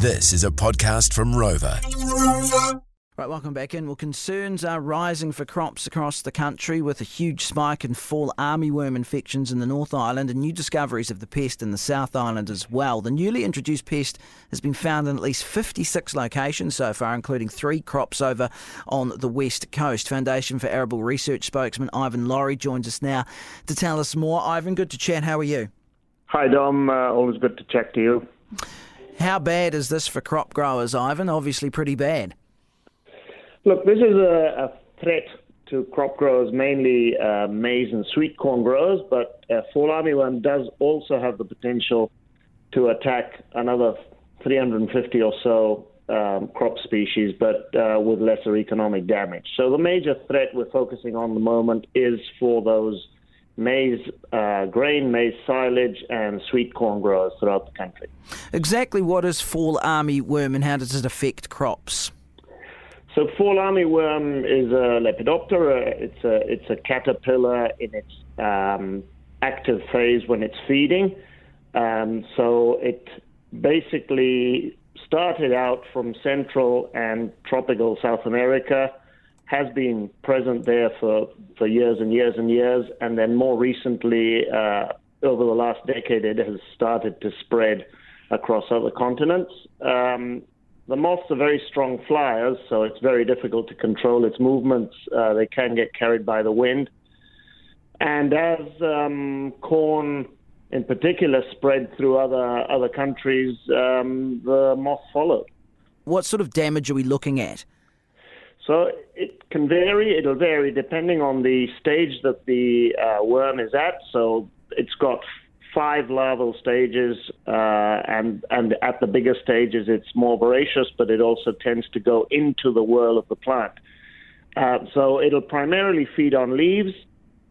This is a podcast from Rova. Right, welcome back in. Well, concerns are rising for crops across the country with a huge spike in fall armyworm infections in the North Island and new discoveries of the pest in the South Island as well. The newly introduced pest has been found in at least 56 locations so far, including three crops over on the west coast. Foundation for Arable Research spokesman Ivan Lawrie joins us now to tell us more. Ivan, good to chat. How are you? Hi, Dom. Uh, always good to chat to you. How bad is this for crop growers, Ivan? Obviously, pretty bad. Look, this is a, a threat to crop growers, mainly uh, maize and sweet corn growers, but uh, fall armyworm does also have the potential to attack another 350 or so um, crop species, but uh, with lesser economic damage. So the major threat we're focusing on the moment is for those maize uh, grain, maize silage, and sweet corn growers throughout the country. Exactly what is fall armyworm and how does it affect crops? So fall armyworm is a lepidoptera. It's a it's a caterpillar in its um, active phase when it's feeding. Um, so it basically started out from Central and tropical South America, has been present there for, for years and years and years, and then more recently, uh, over the last decade, it has started to spread across other continents. Um, the moths are very strong flyers, so it's very difficult to control its movements. Uh, they can get carried by the wind. And as um, corn, in particular, spread through other other countries, um, the moth followed. What sort of damage are we looking at? So it can vary. It'll vary depending on the stage that the uh, worm is at. So it's got five larval stages, uh, and and at the bigger stages, it's more voracious, but it also tends to go into the whorl of the plant. Uh, so it'll primarily feed on leaves.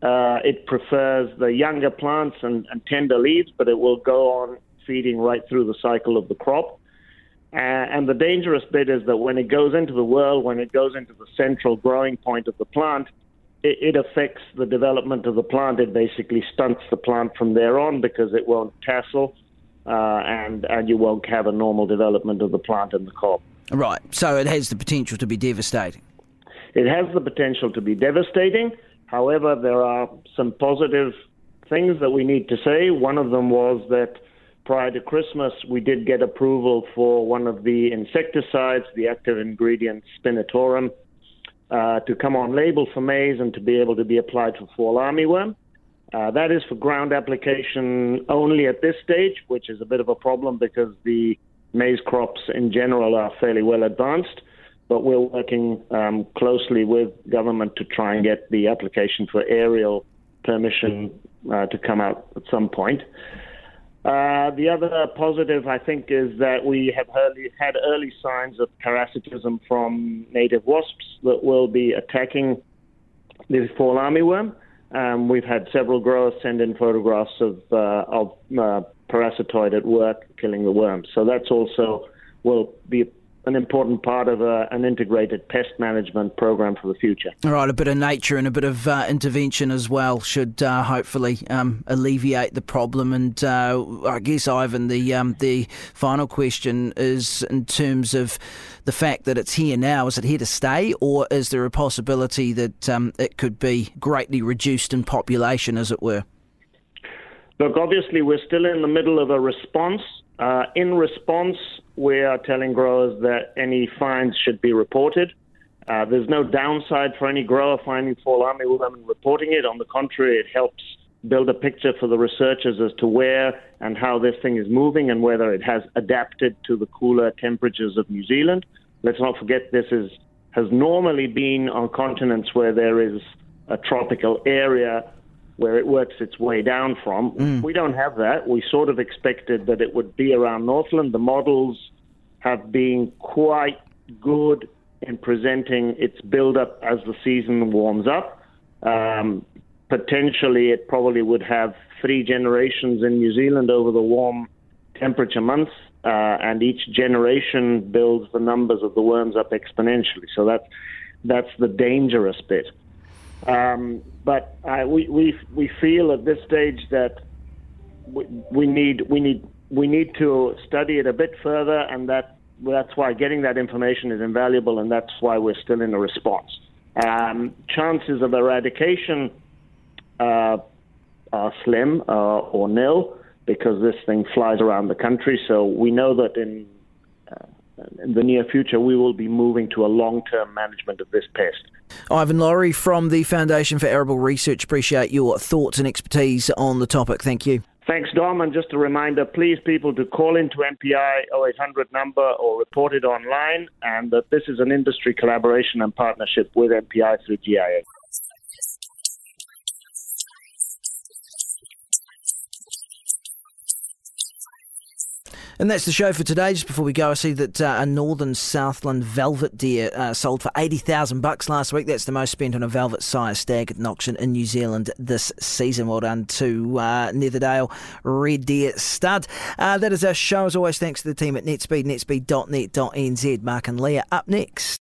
Uh, it prefers the younger plants and, and, tender leaves, but it will go on feeding right through the cycle of the crop. Uh, and the dangerous bit is that when it goes into the whorl, when it goes into the central growing point of the plant, it, it, affects the development of the plant. It basically stunts the plant from there on because it won't tassel, uh, and and you won't have a normal development of the plant in the cob. Right. So it has the potential to be devastating. It has the potential to be devastating. However, there are some positive things that we need to say. One of them was that prior to Christmas, we did get approval for one of the insecticides, the active ingredient spinetoram, uh, to come on label for maize and to be able to be applied for fall armyworm. Uh, that is for ground application only at this stage, which is a bit of a problem because the maize crops in general are fairly well advanced. But we're working um, closely with government to try and get the application for aerial permission uh, to come out at some point. Uh, the other positive, I think, is that we have early, had early signs of parasitism from native wasps that will be attacking the fall armyworm. Um, we've had several growers send in photographs of, uh, of uh, parasitoid at work killing the worms. So that's also will be an important part of a, an integrated pest management program for the future. All right, a bit of nature and a bit of uh, intervention as well should uh, hopefully um, alleviate the problem. And uh, I guess, Ivan, the um, the final question is in terms of the fact that it's here now. Is it here to stay, or is there a possibility that um, it could be greatly reduced in population, as it were? Look, obviously, we're still in the middle of a response. Uh, in response, we are telling growers that any fines should be reported. Uh, there's no downside for any grower finding fall armyworm and reporting it. On the contrary, it helps build a picture for the researchers as to where and how this thing is moving and whether it has adapted to the cooler temperatures of New Zealand. Let's not forget this is has normally been on continents where there is a tropical area where it works its way down from. Mm. We don't have that. We sort of expected that it would be around Northland. The models have been quite good in presenting its build-up as the season warms up. Um, potentially, it probably would have three generations in New Zealand over the warm temperature months, uh, and each generation builds the numbers of the worms up exponentially. So that's that's the dangerous bit. Um, but uh, we, we, we feel at this stage that we, we, need, we need we need to study it a bit further, and that that's why getting that information is invaluable, and that's why we're still in a response. Um, chances of eradication uh, are slim uh, or nil because this thing flies around the country. So we know that in, uh, in the near future we will be moving to a long-term management of this pest. Ivan Lawrie from the Foundation for Arable Research. Appreciate your thoughts and expertise on the topic. Thank you. Thanks, Dom. And just a reminder, please, people, to call into MPI 0800 number or report it online, and that this is an industry collaboration and partnership with MPI through GIA. And that's the show for today. Just before we go, I see that uh, a northern Southland velvet deer uh, sold for eighty thousand bucks last week. That's the most spent on a velvet sire stag at an auction in New Zealand this season. Well done to uh, Netherdale Red Deer Stud. Uh, that is our show. As always, thanks to the team at NetSpeed, netspeed.net.nz. Mark and Leah up next.